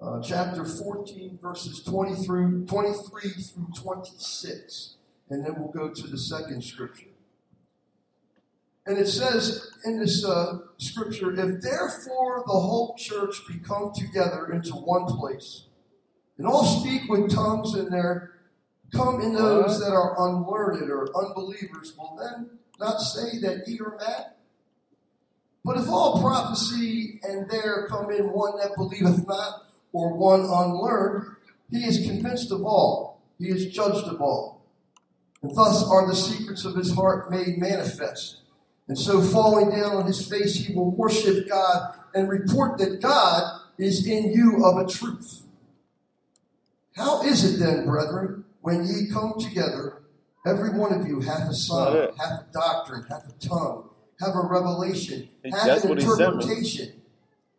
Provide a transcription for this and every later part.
uh, chapter 14, verses 20 through 23 through 26. And then we'll go to the second scripture. And it says in this uh, scripture, if therefore the whole church be come together into one place, and all speak with tongues, and there come in those that are unlearned or unbelievers, will then not say that ye are mad? But if all prophecy and there come in one that believeth not, or one unlearned, he is convinced of all, he is judged of all. And thus are the secrets of his heart made manifest. And so, falling down on his face, he will worship God and report that God is in you of a truth. How is it then, brethren, when ye come together, every one of you hath a sign, hath a doctrine, hath a tongue, have a revelation, hath an interpretation?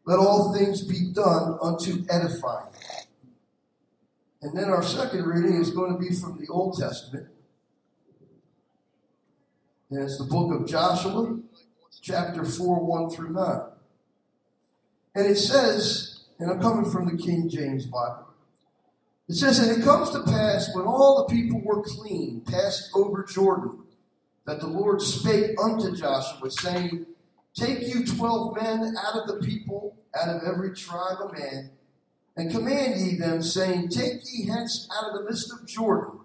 Let all things be done unto edifying. And then our second reading is going to be from the Old Testament. And it's the book of Joshua, chapter 4, 1 through 9. And it says, and I'm coming from the King James Bible. It says, And it comes to pass when all the people were clean, passed over Jordan, that the Lord spake unto Joshua, saying, Take you twelve men out of the people, out of every tribe of man, and command ye them, saying, Take ye hence out of the midst of Jordan,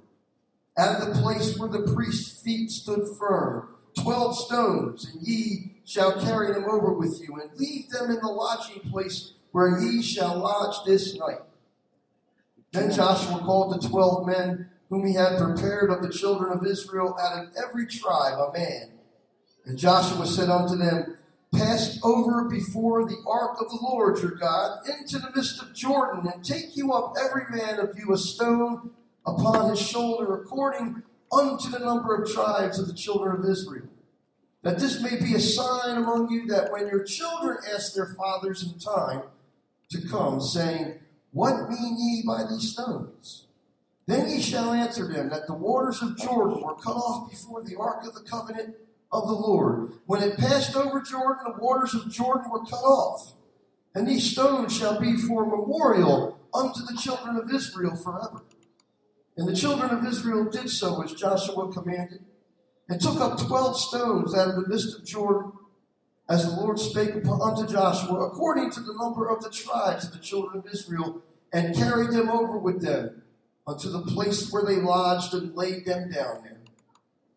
out of the place where the priest's feet stood firm, twelve stones, and ye shall carry them over with you, and leave them in the lodging place where ye shall lodge this night. Then Joshua called the twelve men whom he had prepared of the children of Israel out of every tribe a man. And Joshua said unto them, Pass over before the ark of the Lord your God into the midst of Jordan, and take you up every man of you a stone upon his shoulder, according unto the number of tribes of the children of Israel. That this may be a sign among you that when your children ask their fathers in time to come, saying, What mean ye by these stones? Then ye shall answer them that the waters of Jordan were cut off before the ark of the covenant of the Lord. When it passed over Jordan, the waters of Jordan were cut off. And these stones shall be for a memorial unto the children of Israel forever. And the children of Israel did so as Joshua commanded, and took up twelve stones out of the midst of Jordan, as the Lord spake unto Joshua, according to the number of the tribes of the children of Israel, and carried them over with them unto the place where they lodged, and laid them down there.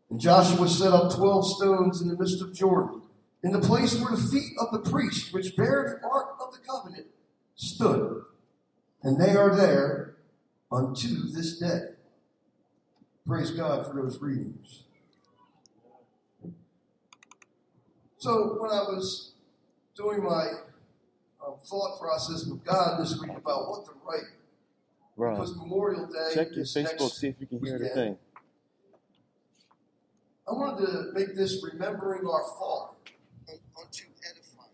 And Joshua set up twelve stones in the midst of Jordan, in the place where the feet of the priest, which bear the ark of the covenant, stood. And they are there unto this day. Praise God for those readings. So when I was doing my um, thought process with God this week about what to write, Right. because Memorial Day Check your is Facebook, next see if you can hear the weekend, thing. I wanted to make this remembering our fallen unto edifying.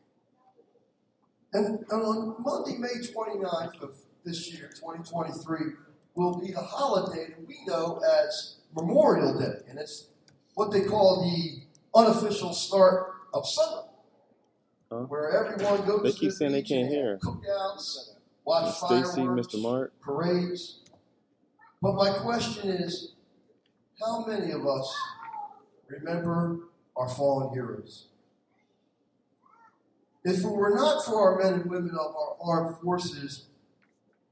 And, and on Monday, May 29th of this year, 2023, will be the holiday that we know as Memorial Day. And it's what they call the unofficial start of summer. Huh? Where everyone goes They to keep saying they can't and hear. Cookouts, watch fireworks, Mr. Mark. parades. But my question is, how many of us remember our fallen heroes? If it were not for our men and women of our armed forces,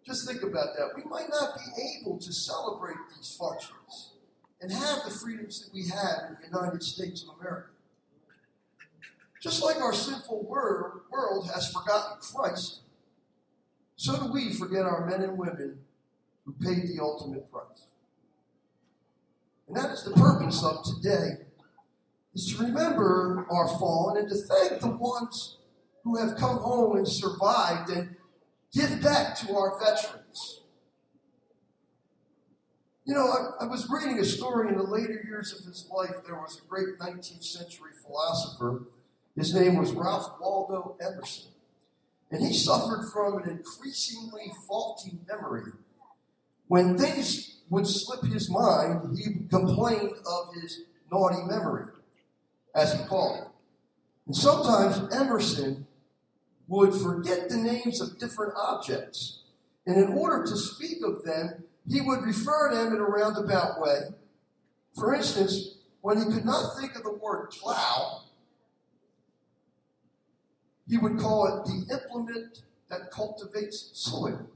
just think about that. We might not be able to celebrate these functions and have the freedoms that we have in the United States of America. Just like our sinful world has forgotten Christ, so do we forget our men and women who paid the ultimate price. And that is the purpose of today, is to remember our fallen and to thank the ones who have come home and survived and give back to our veterans. You know, I, I was reading a story in the later years of his life. There was a great 19th century philosopher. His name was Ralph Waldo Emerson. And he suffered from an increasingly faulty memory. When things would slip his mind, he complained of his naughty memory, as he called it. And sometimes Emerson would forget the names of different objects. And in order to speak of them, he would refer to them in a roundabout way. For instance, when he could not think of the word plow, he would call it the implement that cultivates soil.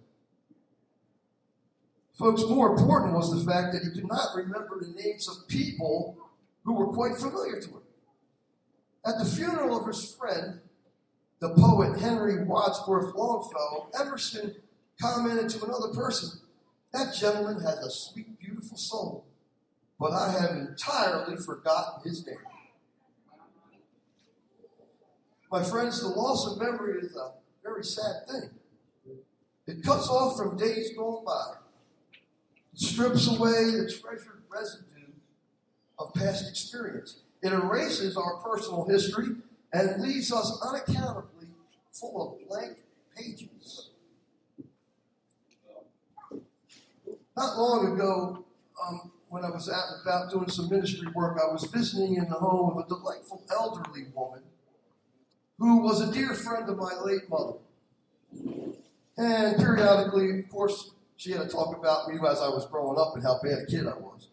Folks, more important was the fact that he could not remember the names of people who were quite familiar to him. At the funeral of his friend, the poet Henry Wadsworth Longfellow, Emerson commented to another person, That gentleman has a sweet, beautiful soul, but I have entirely forgotten his name. My friends, the loss of memory is a very sad thing. It cuts off from days gone by, it strips away the treasured residue of past experience. It erases our personal history and leaves us unaccountably full of blank pages. Not long ago, um, when I was out about doing some ministry work, I was visiting in the home of a delightful elderly woman who was a dear friend of my late mother. And periodically, of course, she had to talk about me as I was growing up and how bad a kid I was.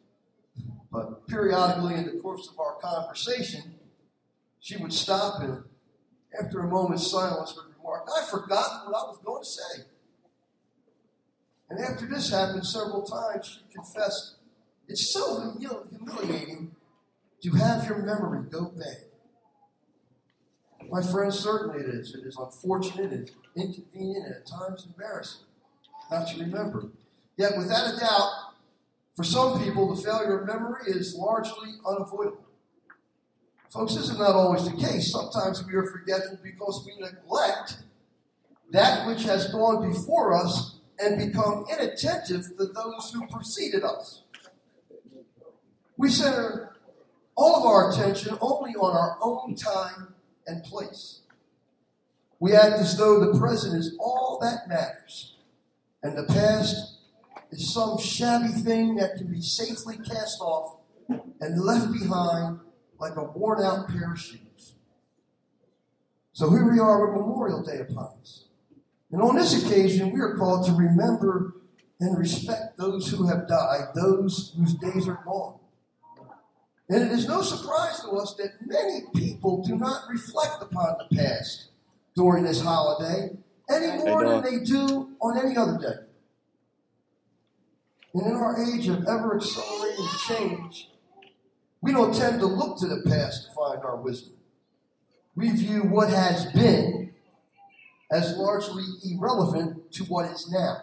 But periodically, in the course of our conversation, she would stop and, after a moment's silence, would remark, I've forgotten what I was going to say. And after this happened several times, she confessed, It's so humiliating to have your memory go bad. My friend, certainly it is. It is unfortunate and inconvenient and at times embarrassing not to remember. Yet, without a doubt, for some people, the failure of memory is largely unavoidable. Folks, this is not always the case. Sometimes we are forgetful because we neglect that which has gone before us and become inattentive to those who preceded us. We center all of our attention only on our own time and place. We act as though the present is all that matters, and the past is some shabby thing that can be safely cast off and left behind like a worn out pair of shoes. So here we are with Memorial Day upon us. And on this occasion, we are called to remember and respect those who have died, those whose days are gone. And it is no surprise to us that many people do not reflect upon the past during this holiday any more than they do on any other day. And in our age of ever accelerating change, we don't tend to look to the past to find our wisdom. We view what has been as largely irrelevant to what is now.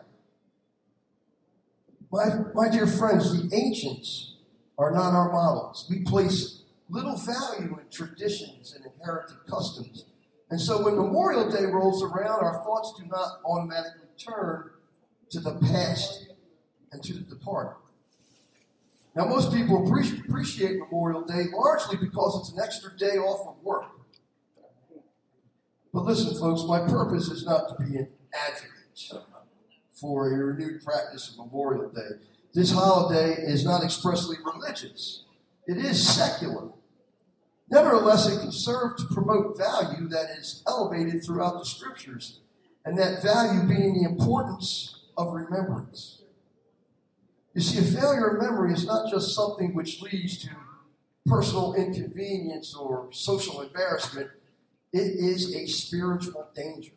My, my dear friends, the ancients are not our models. We place little value in traditions and inherited customs. And so when Memorial Day rolls around, our thoughts do not automatically turn to the past and to the departed. Now, most people appreciate Memorial Day largely because it's an extra day off of work. But listen, folks, my purpose is not to be an advocate for a renewed practice of Memorial Day. This holiday is not expressly religious, it is secular. Nevertheless, it can serve to promote value that is elevated throughout the scriptures, and that value being the importance of remembrance. You see, a failure of memory is not just something which leads to personal inconvenience or social embarrassment, it is a spiritual danger.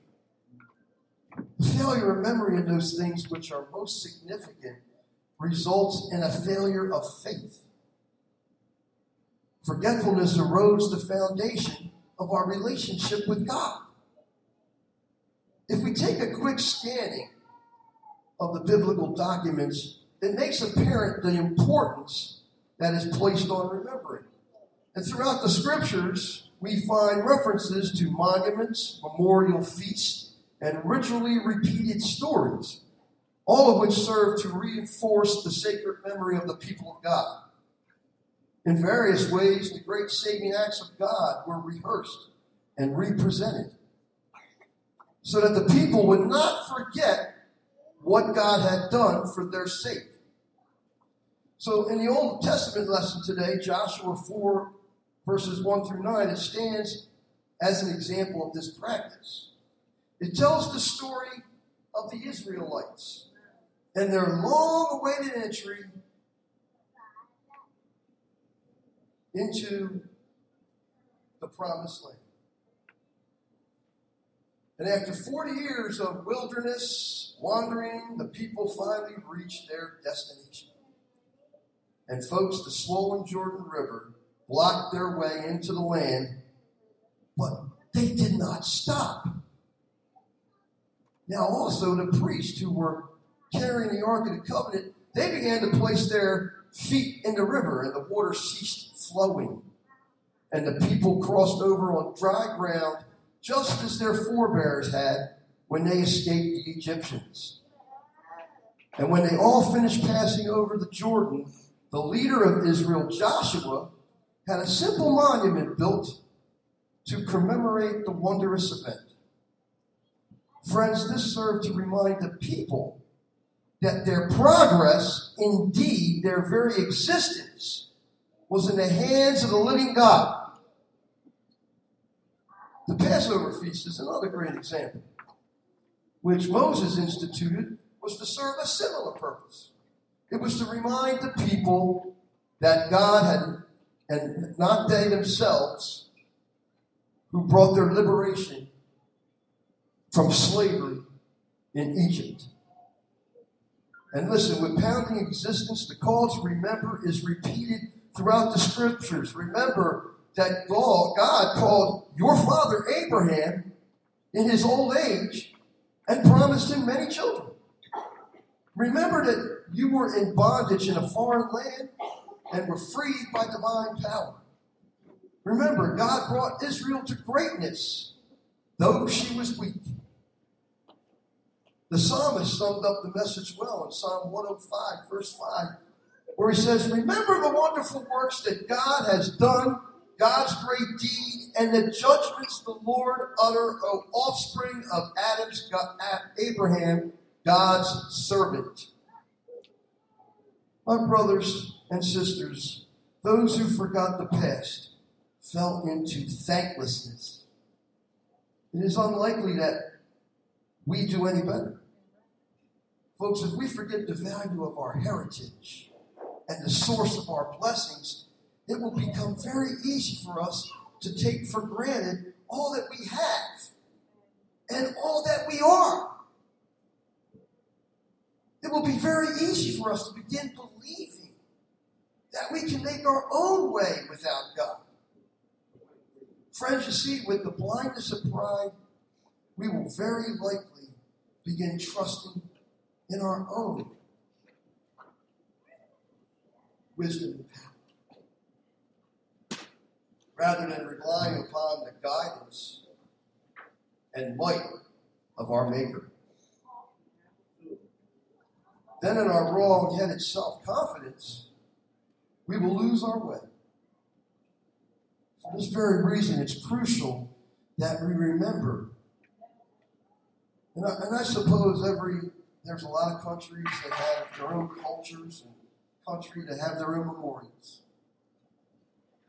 The failure of memory in those things which are most significant results in a failure of faith. Forgetfulness erodes the foundation of our relationship with God. If we take a quick scanning of the biblical documents, it makes apparent the importance that is placed on remembering. And throughout the scriptures, we find references to monuments, memorial feasts, and ritually repeated stories, all of which serve to reinforce the sacred memory of the people of God. In various ways, the great saving acts of God were rehearsed and represented so that the people would not forget what God had done for their sake. So in the Old Testament lesson today, Joshua 4, verses 1 through 9, it stands as an example of this practice. It tells the story of the Israelites and their long awaited entry into the promised land. And after 40 years of wilderness wandering, the people finally reached their destination. And folks, the swollen Jordan River blocked their way into the land, but they did not stop. Now, also, the priests who were carrying the Ark of the Covenant, they began to place their feet in the river, and the water ceased flowing. And the people crossed over on dry ground, just as their forebears had when they escaped the Egyptians. And when they all finished passing over the Jordan, the leader of Israel, Joshua, had a simple monument built to commemorate the wondrous event. Friends, this served to remind the people that their progress, indeed their very existence, was in the hands of the living God. The Passover feast is another great example, which Moses instituted was to serve a similar purpose. It was to remind the people that God had, and not they themselves, who brought their liberation from slavery in Egypt. And listen, with pounding existence, the call to remember is repeated throughout the scriptures. Remember that God called your father Abraham in his old age and promised him many children. Remember that you were in bondage in a foreign land and were freed by divine power. Remember, God brought Israel to greatness, though she was weak. The psalmist summed up the message well in Psalm 105, verse 5, where he says, Remember the wonderful works that God has done, God's great deed, and the judgments the Lord utter, O offspring of Adam's God, Abraham, God's servant. My brothers and sisters, those who forgot the past fell into thanklessness. It is unlikely that we do any better. Folks, if we forget the value of our heritage and the source of our blessings, it will become very easy for us to take for granted all that we have and all that we are. It will be very easy for us to begin believing that we can make our own way without God. Friends, you see, with the blindness of pride, we will very likely begin trusting in our own wisdom and power, rather than relying upon the guidance and might of our Maker. Then, in our wrong headed self confidence, we will lose our way. For this very reason, it's crucial that we remember. And I, and I suppose every there's a lot of countries that have their own cultures and country that have their own memorials.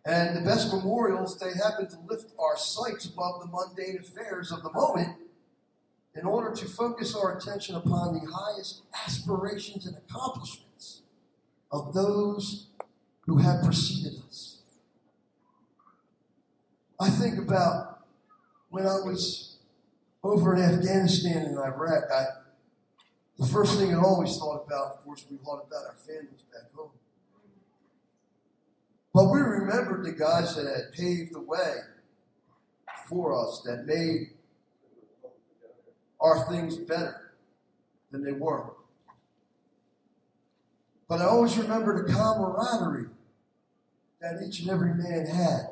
And the best memorials, they happen to lift our sights above the mundane affairs of the moment in order to focus our attention upon the highest aspirations and accomplishments of those who have preceded us. I think about when I was over in Afghanistan and Iraq, I, the first thing I always thought about, of course, we thought about our families back home. But we remembered the guys that had paved the way for us, that made our things better than they were. But I always remember the camaraderie that each and every man had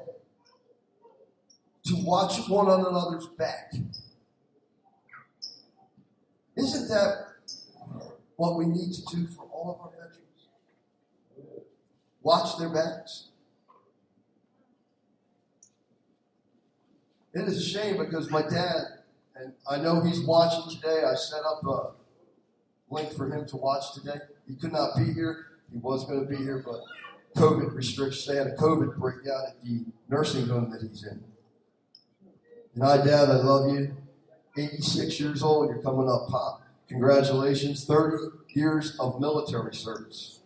to watch one another's back. Isn't that what we need to do for all of our veterans. Watch their backs. It is a shame because my dad, and I know he's watching today, I set up a link for him to watch today. He could not be here. He was going to be here, but COVID restrictions. They had a COVID breakout at the nursing home that he's in. And I, Dad, I love you. 86 years old, you're coming up, Pop Congratulations, 30 years of military service.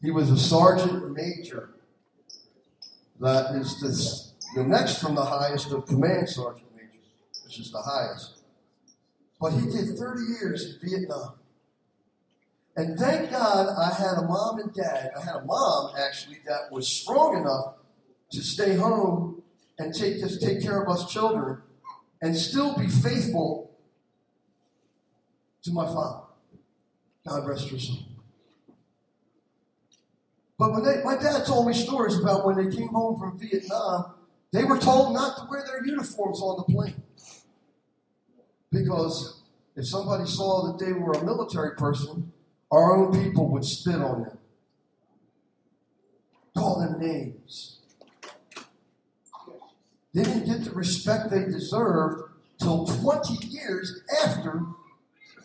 He was a sergeant major. That is this, the next from the highest of command sergeant which is the highest. But he did 30 years in Vietnam. And thank God I had a mom and dad. I had a mom actually that was strong enough to stay home and take take care of us children and still be faithful to my father. God rest her soul. But when they, my dad told me stories about when they came home from Vietnam, they were told not to wear their uniforms on the plane. Because if somebody saw that they were a military person, our own people would spit on them, call them names. They didn't get the respect they deserved till 20 years after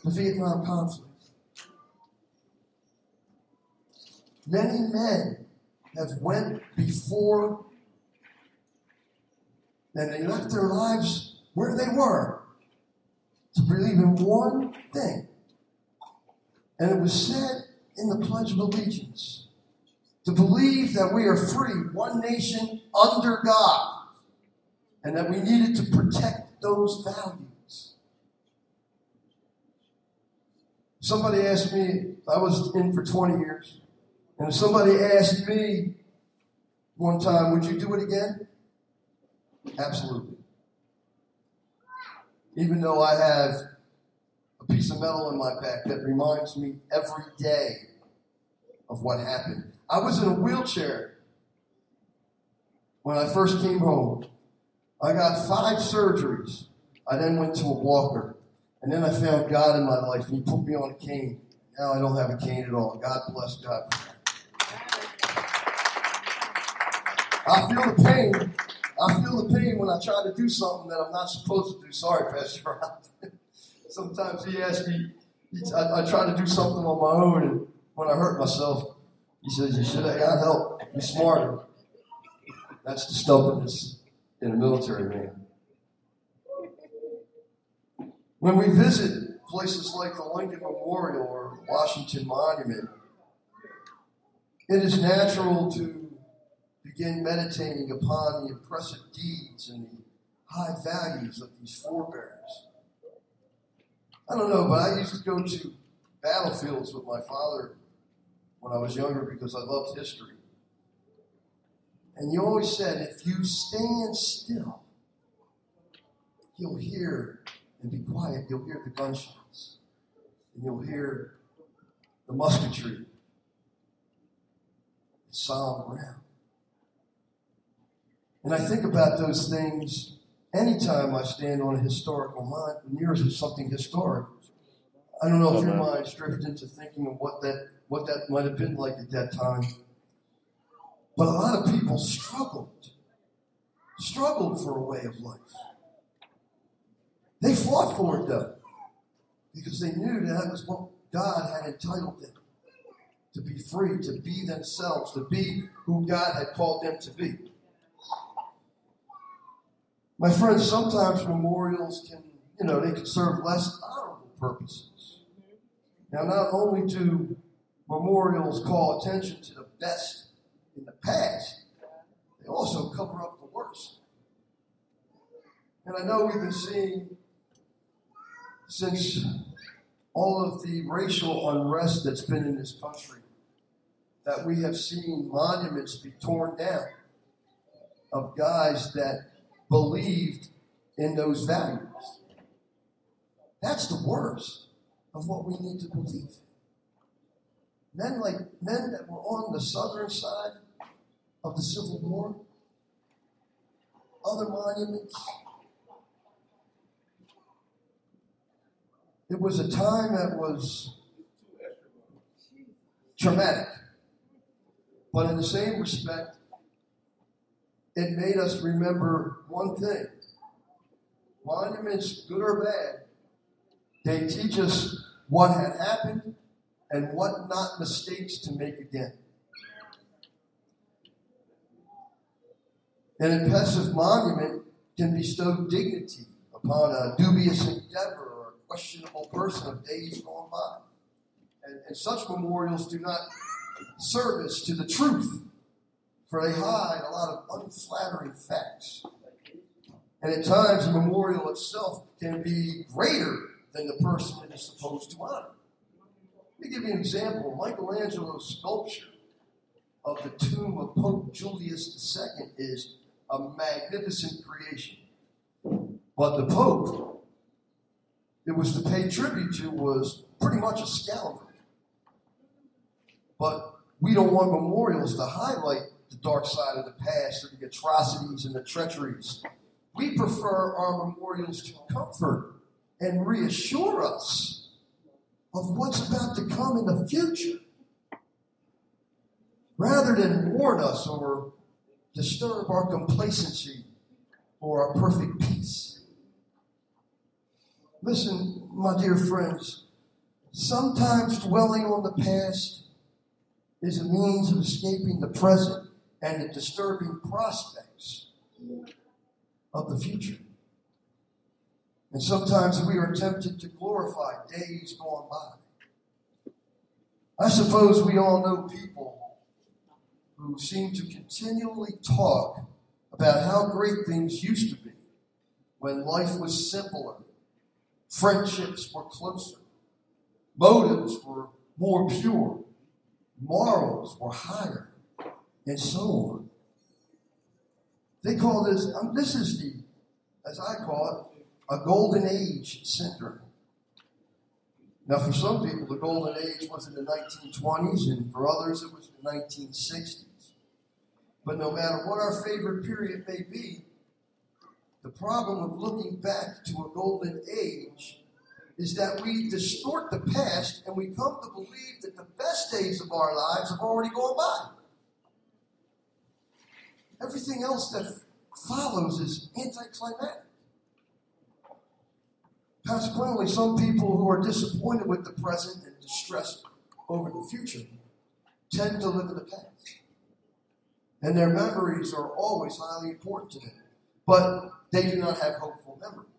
the Vietnam conflict. Many men have went before and they left their lives where they were to believe in one thing. And it was said in the Pledge of Allegiance to believe that we are free, one nation under God, and that we needed to protect those values. Somebody asked me, I was in for 20 years, and somebody asked me one time, Would you do it again? Absolutely. Even though I have a piece of metal in my back that reminds me every day of what happened. I was in a wheelchair when I first came home. I got five surgeries. I then went to a walker. And then I found God in my life, and He put me on a cane. Now I don't have a cane at all. God bless God. I feel the pain. I feel the pain when I try to do something that I'm not supposed to do. Sorry, Pastor Sometimes he asks me, I, I, try to do something on my own, and when I hurt myself, he says, You should have got help. Be smarter. That's the stubbornness in a military man. When we visit places like the Lincoln Memorial or Washington Monument, it is natural to begin meditating upon the impressive deeds and the high values of these forebears. I don't know, but I used to go to battlefields with my father when I was younger because I loved history. And you always said, if you stand still, you'll hear and be quiet. You'll hear the gunshots, and you'll hear the musketry, the solemn round. And I think about those things anytime I stand on a historical mind, near something historic. I don't know if your mind's drifted into thinking of what that what that might have been like at that time. But a lot of people struggled, struggled for a way of life. They fought for it though, because they knew that was what God had entitled them to be free, to be themselves, to be who God had called them to be. My friends, sometimes memorials can, you know, they can serve less honorable purposes. Now, not only do memorials call attention to the best in the past, they also cover up the worst. And I know we've been seeing since all of the racial unrest that's been in this country that we have seen monuments be torn down of guys that believed in those values. That's the worst of what we need to believe. Men like men that were on the southern side of the Civil War, other monuments. It was a time that was traumatic. But in the same respect, it made us remember one thing monuments, good or bad, they teach us what had happened and what not mistakes to make again. An impressive monument can bestow dignity upon a dubious endeavor or questionable person of days gone by. And, and such memorials do not service to the truth, for they hide a lot of unflattering facts. And at times, the memorial itself can be greater than the person it is supposed to honor. Let me give you an example. Michelangelo's sculpture of the tomb of Pope Julius II is a magnificent creation. But the Pope it was to pay tribute to was pretty much a scoundrel. But we don't want memorials to highlight the dark side of the past or the atrocities and the treacheries. We prefer our memorials to comfort and reassure us of what's about to come in the future rather than warn us or disturb our complacency or our perfect peace. Listen, my dear friends, sometimes dwelling on the past is a means of escaping the present and the disturbing prospects of the future. And sometimes we are tempted to glorify days gone by. I suppose we all know people who seem to continually talk about how great things used to be when life was simpler, friendships were closer, motives were more pure, morals were higher, and so on. They call this, um, this is the, as I call it, a golden age syndrome. Now, for some people, the golden age was in the 1920s, and for others, it was the 1960s. But no matter what our favorite period may be, the problem of looking back to a golden age is that we distort the past and we come to believe that the best days of our lives have already gone by. Everything else that follows is anticlimactic. Consequently, some people who are disappointed with the present and distressed over the future tend to live in the past. And their memories are always highly important to them. But they do not have hopeful memories.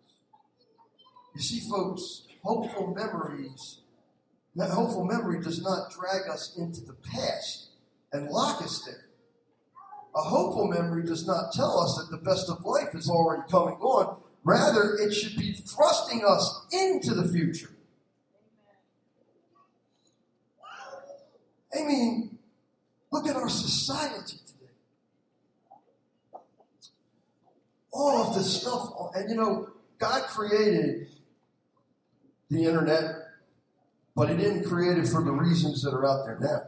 You see, folks, hopeful memories, that hopeful memory does not drag us into the past and lock us there. A hopeful memory does not tell us that the best of life is already coming on. Rather, it should be thrusting us into the future. I mean, look at our society today. All of this stuff, and you know, God created the internet, but He didn't create it for the reasons that are out there now.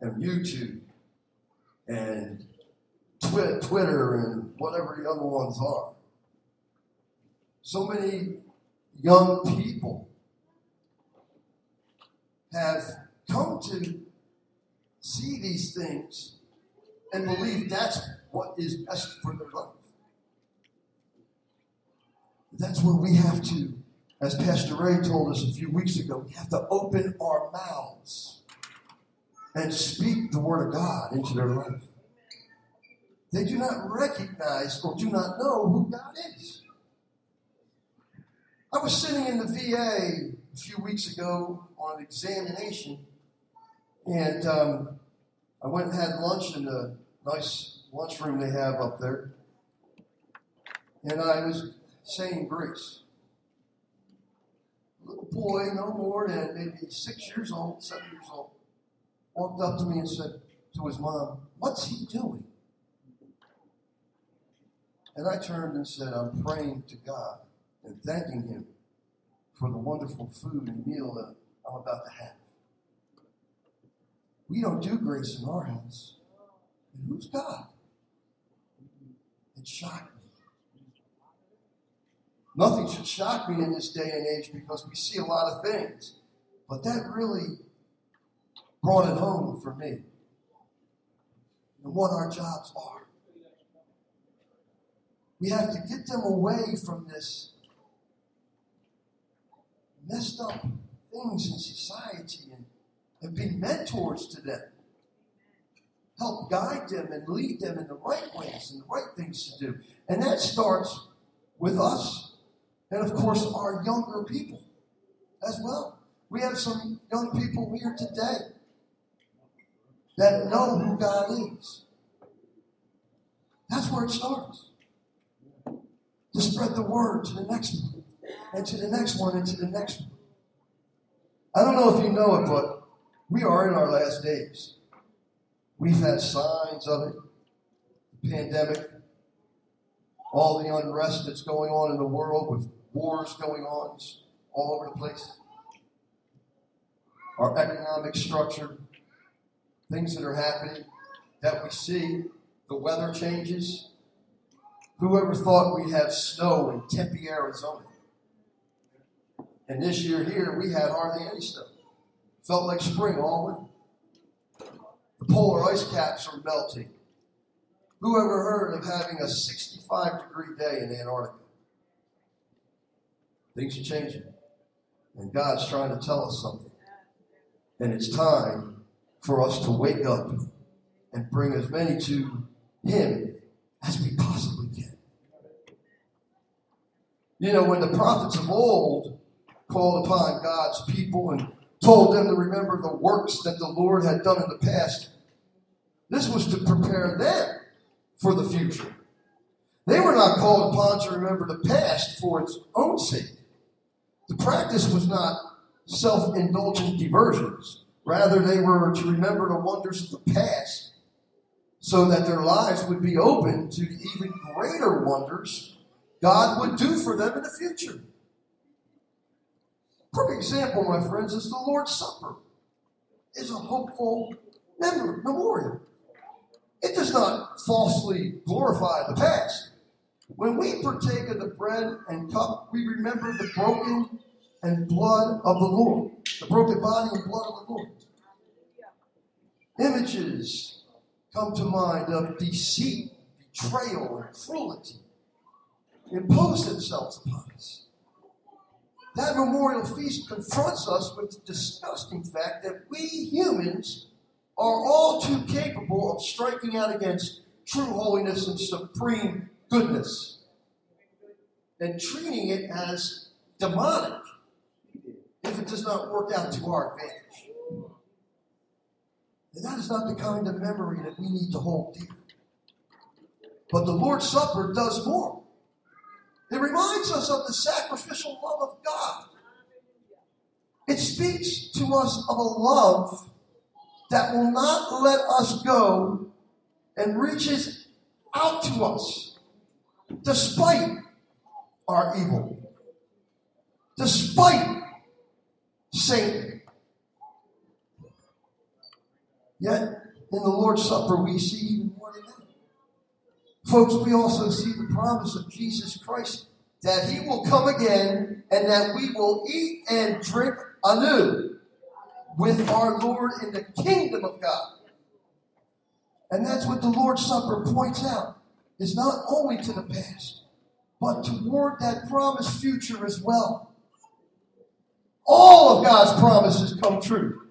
And YouTube, and Twitter, and whatever the other ones are. So many young people have come to see these things and believe that's what is best for their life. That's where we have to, as Pastor Ray told us a few weeks ago, we have to open our mouths and speak the Word of God into their life. They do not recognize or do not know who God is. I was sitting in the VA a few weeks ago on an examination, and um, I went and had lunch in the nice lunchroom they have up there. And I was saying grace. A little boy, no more than maybe six years old, seven years old, walked up to me and said to his mom, What's he doing? And I turned and said, I'm praying to God and thanking Him for the wonderful food and meal that I'm about to have. We don't do grace in our house. And who's God? It shocked me. Nothing should shock me in this day and age because we see a lot of things. But that really brought it home for me. And what our jobs are. We have to get them away from this messed up things in society and, and be mentors to them. Help guide them and lead them in the right ways and the right things to do. And that starts with us And of course, our younger people as well. We have some young people here today that know who God is. That's where it starts. To spread the word to the next one, and to the next one, and to the next one. I don't know if you know it, but we are in our last days. We've had signs of it the pandemic, all the unrest that's going on in the world with wars going on all over the place, our economic structure, things that are happening that we see, the weather changes. Whoever thought we'd have snow in Tempe, Arizona? And this year here, we had hardly any snow. Felt like spring all winter. The polar ice caps are melting. Who ever heard of having a 65 degree day in Antarctica? Things are changing. And God's trying to tell us something. And it's time for us to wake up and bring as many to Him as we possibly can. You know, when the prophets of old called upon God's people and told them to remember the works that the Lord had done in the past, this was to prepare them for the future. They were not called upon to remember the past for its own sake. The practice was not self indulgent diversions. Rather, they were to remember the wonders of the past so that their lives would be open to even greater wonders God would do for them in the future. Perfect example, my friends, is the Lord's Supper. Is a hopeful memorial. It does not falsely glorify the past. When we partake of the bread and cup, we remember the broken and blood of the Lord, the broken body and blood of the Lord. Images come to mind of deceit, betrayal, and cruelty impose themselves upon us. That memorial feast confronts us with the disgusting fact that we humans are all too capable of striking out against true holiness and supreme goodness and treating it as demonic does not work out to our advantage. And that is not the kind of memory that we need to hold dear. But the Lord's Supper does more. It reminds us of the sacrificial love of God. It speaks to us of a love that will not let us go and reaches out to us despite our evil, despite Satan. Yet, in the Lord's Supper, we see even more than that. Folks, we also see the promise of Jesus Christ that he will come again and that we will eat and drink anew with our Lord in the kingdom of God. And that's what the Lord's Supper points out is not only to the past, but toward that promised future as well. All of God's promises come true.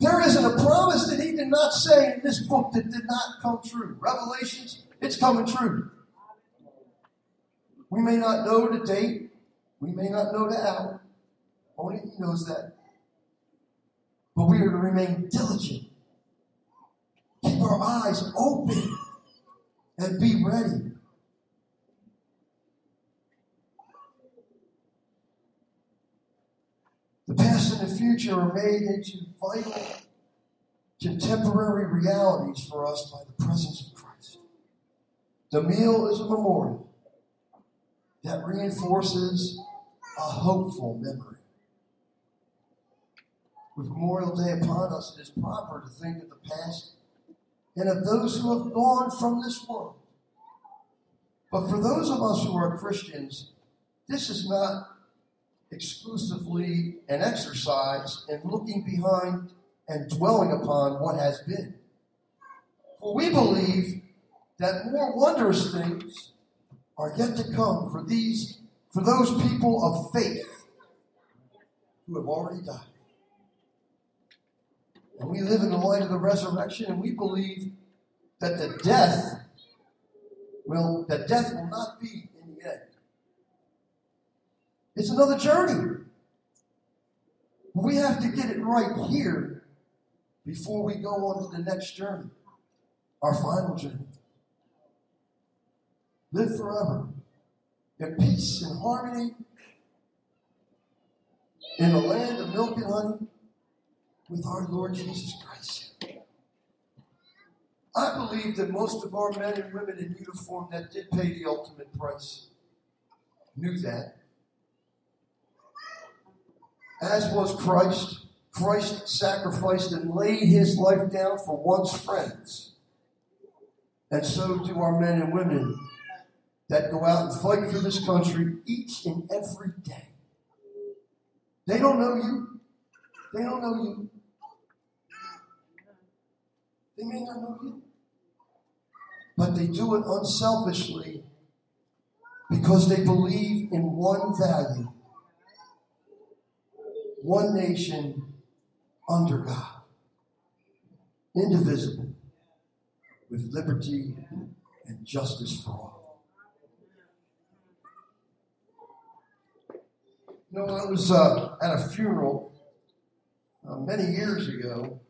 There isn't a promise that He did not say in this book that did not come true. Revelations, it's coming true. We may not know the date, we may not know the hour. Only He knows that. But we are to remain diligent, keep our eyes open, and be ready. The future are made into vital, contemporary realities for us by the presence of Christ. The meal is a memorial that reinforces a hopeful memory. With Memorial Day upon us, it is proper to think of the past and of those who have gone from this world. But for those of us who are Christians, this is not exclusively an exercise in looking behind and dwelling upon what has been. For we believe that more wondrous things are yet to come for these for those people of faith who have already died. And we live in the light of the resurrection, and we believe that the death will that death will not be. It's another journey. We have to get it right here before we go on to the next journey, our final journey. Live forever in peace and harmony in the land of milk and honey with our Lord Jesus Christ. I believe that most of our men and women in uniform that did pay the ultimate price knew that. As was Christ. Christ sacrificed and laid his life down for one's friends. And so do our men and women that go out and fight for this country each and every day. They don't know you. They don't know you. They may not know you. But they do it unselfishly because they believe in one value one nation under God, indivisible, with liberty and justice for all. You know, I was uh, at a funeral uh, many years ago,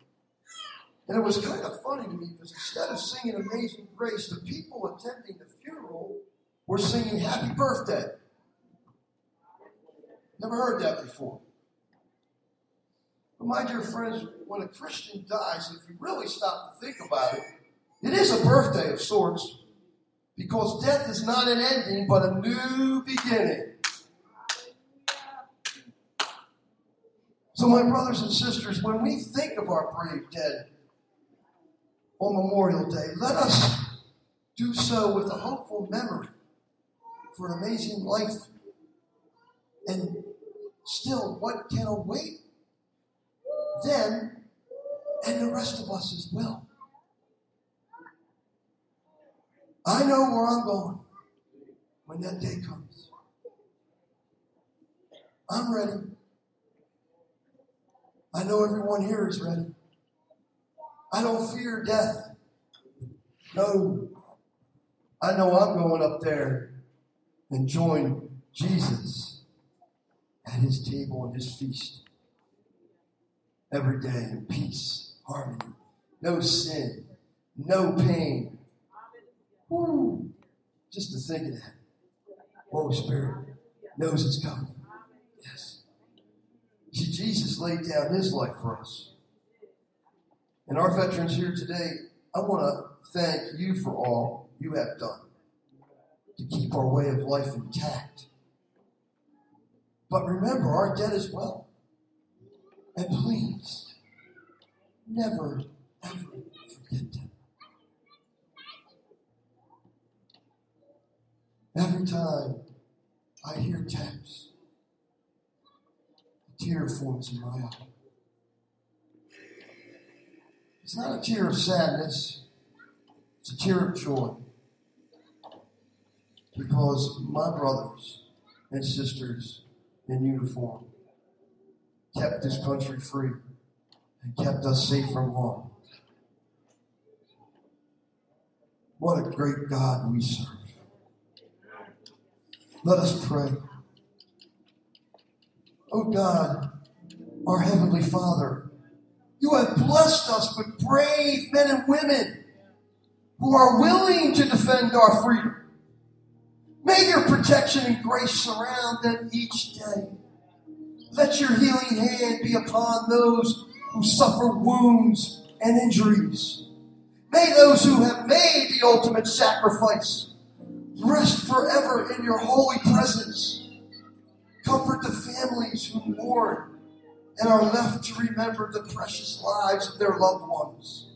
and it was kind of funny to me because instead of singing Amazing Grace, the people attending the funeral were singing Happy Birthday. Never heard that before. But my dear friends, when a Christian dies, if you really stop to think about it, it is a birthday of sorts because death is not an ending but a new beginning. So, my brothers and sisters, when we think of our brave dead on Memorial Day, let us do so with a hopeful memory for an amazing life and still what can await them and the rest of us as well. I know where I'm going when that day comes. I'm ready. I know everyone here is ready. I don't fear death. No. I know I'm going up there and join Jesus at his table and his feast every day in peace, harmony, no sin, no pain. Woo. Just to think of that. Holy Spirit knows it's coming. Yes. See, Jesus laid down his life for us. And our veterans here today, I want to thank you for all you have done to keep our way of life intact. But remember, our debt as well. And please, never, ever forget them. Every time I hear taps, a tear forms in my eye. It's not a tear of sadness, it's a tear of joy. Because my brothers and sisters in uniform kept this country free and kept us safe from harm. What a great God we serve. Let us pray. Oh God, our Heavenly Father, you have blessed us with brave men and women who are willing to defend our freedom. May your protection and grace surround them each day. Let your healing hand be upon those who suffer wounds and injuries. May those who have made the ultimate sacrifice rest forever in your holy presence. Comfort the families who mourn and are left to remember the precious lives of their loved ones.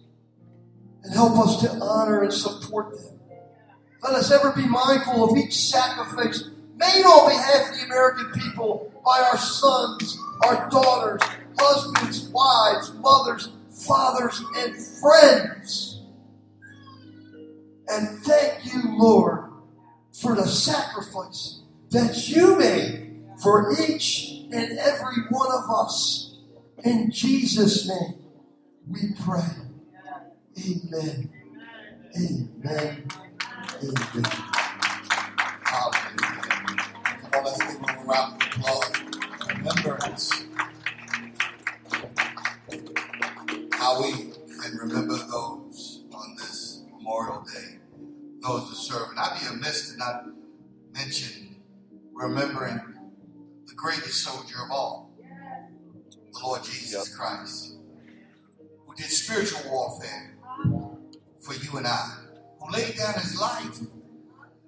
And help us to honor and support them. Let us ever be mindful of each sacrifice made on behalf of the American people by our sons, our daughters, husbands, wives, mothers, fathers, and friends. And thank you, Lord, for the sacrifice that you made for each and every one of us. In Jesus' name, we pray. Amen. Amen. Amen. Let's give him round of applause. Remembrance. How we can remember those on this Memorial Day, those who serve. And I'd be amiss to not mention remembering the greatest soldier of all, the Lord Jesus Christ, who did spiritual warfare for you and I, who laid down his life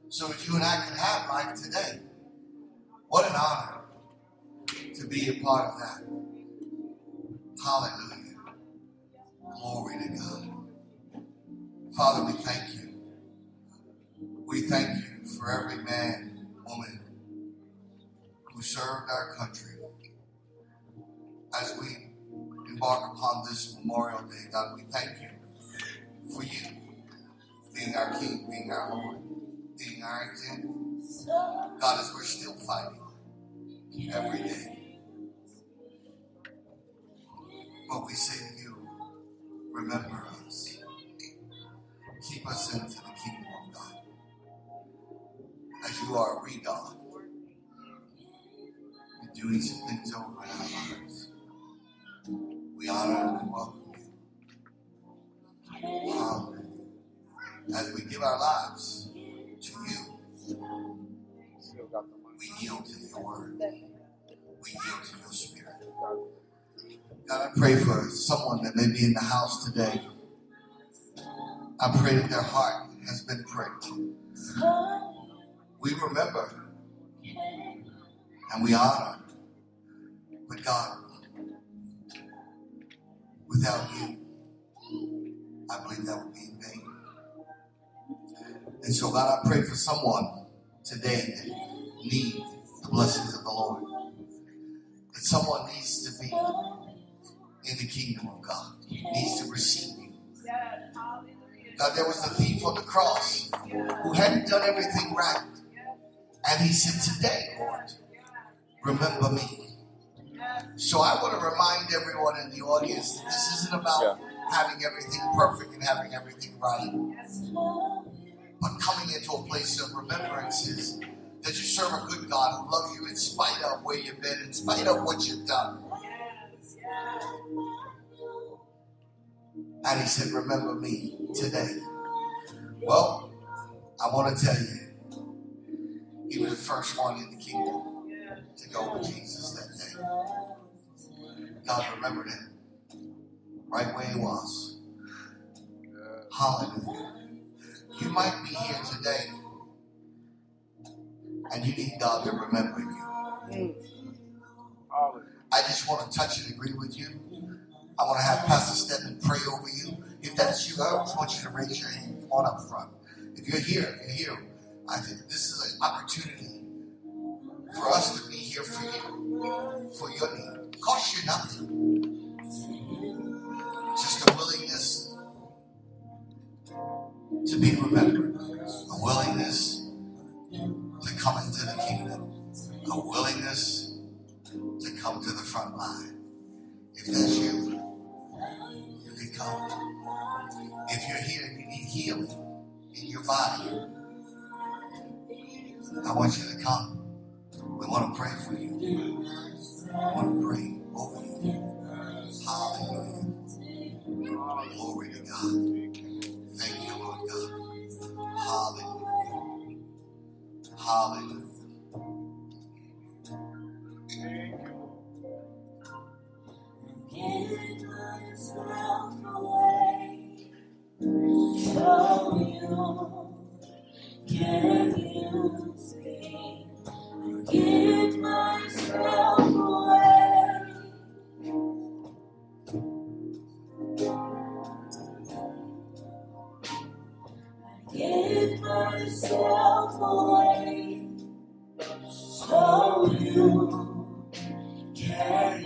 so that you and I can have life today. What an honor to be a part of that. Hallelujah. Glory to God. Father, we thank you. We thank you for every man, woman who served our country. As we embark upon this Memorial Day, God, we thank you for you being our King, being our Lord, being our example. God, as we're still fighting every day. But we say to you, remember us. Keep us into the kingdom of God. As you are re-God. You're doing some things over in our lives. We honor and welcome you. Hallelujah. As we give our lives to you, we yield to your word. We yield to your spirit. God, I pray for someone that may be in the house today. I pray that their heart has been pricked. We remember and we honor. But God, without you, I believe that would be in vain. And so, God, I pray for someone today needs the blessings of the Lord. That someone needs to be in the kingdom of God, needs to receive you. God, there was a thief on the cross who hadn't done everything right. And he said, Today, Lord, remember me. So I want to remind everyone in the audience that this isn't about having everything perfect and having everything right, but coming into a place of remembrances that you serve a good God who loves you in spite of where you've been, in spite of what you've done. And he said, Remember me today. Well, I want to tell you, he was the first one in the kingdom to go with Jesus that day. God remembered him right where he was. Hallelujah. You might be here today and you need God to remember you. Mm. I just want to touch and agree with you. I want to have Pastor Stedman pray over you. If that's you, I just want you to raise your hand. Come on up front. If you're here, if you're here, I think this is an opportunity for us to be here for you, for your need. Cost you nothing. Just a willingness to be remembered, a willingness to come into the kingdom, a willingness to come to the front line. If that's you, you can come. If you're here and you need healing in your body, I want you to come. We want to pray for you. We want to pray over you. Hallelujah. Glory to God. Thank you, Lord God. Hallelujah. Hallelujah. Give myself away so you can use me. Give myself yourself away. So you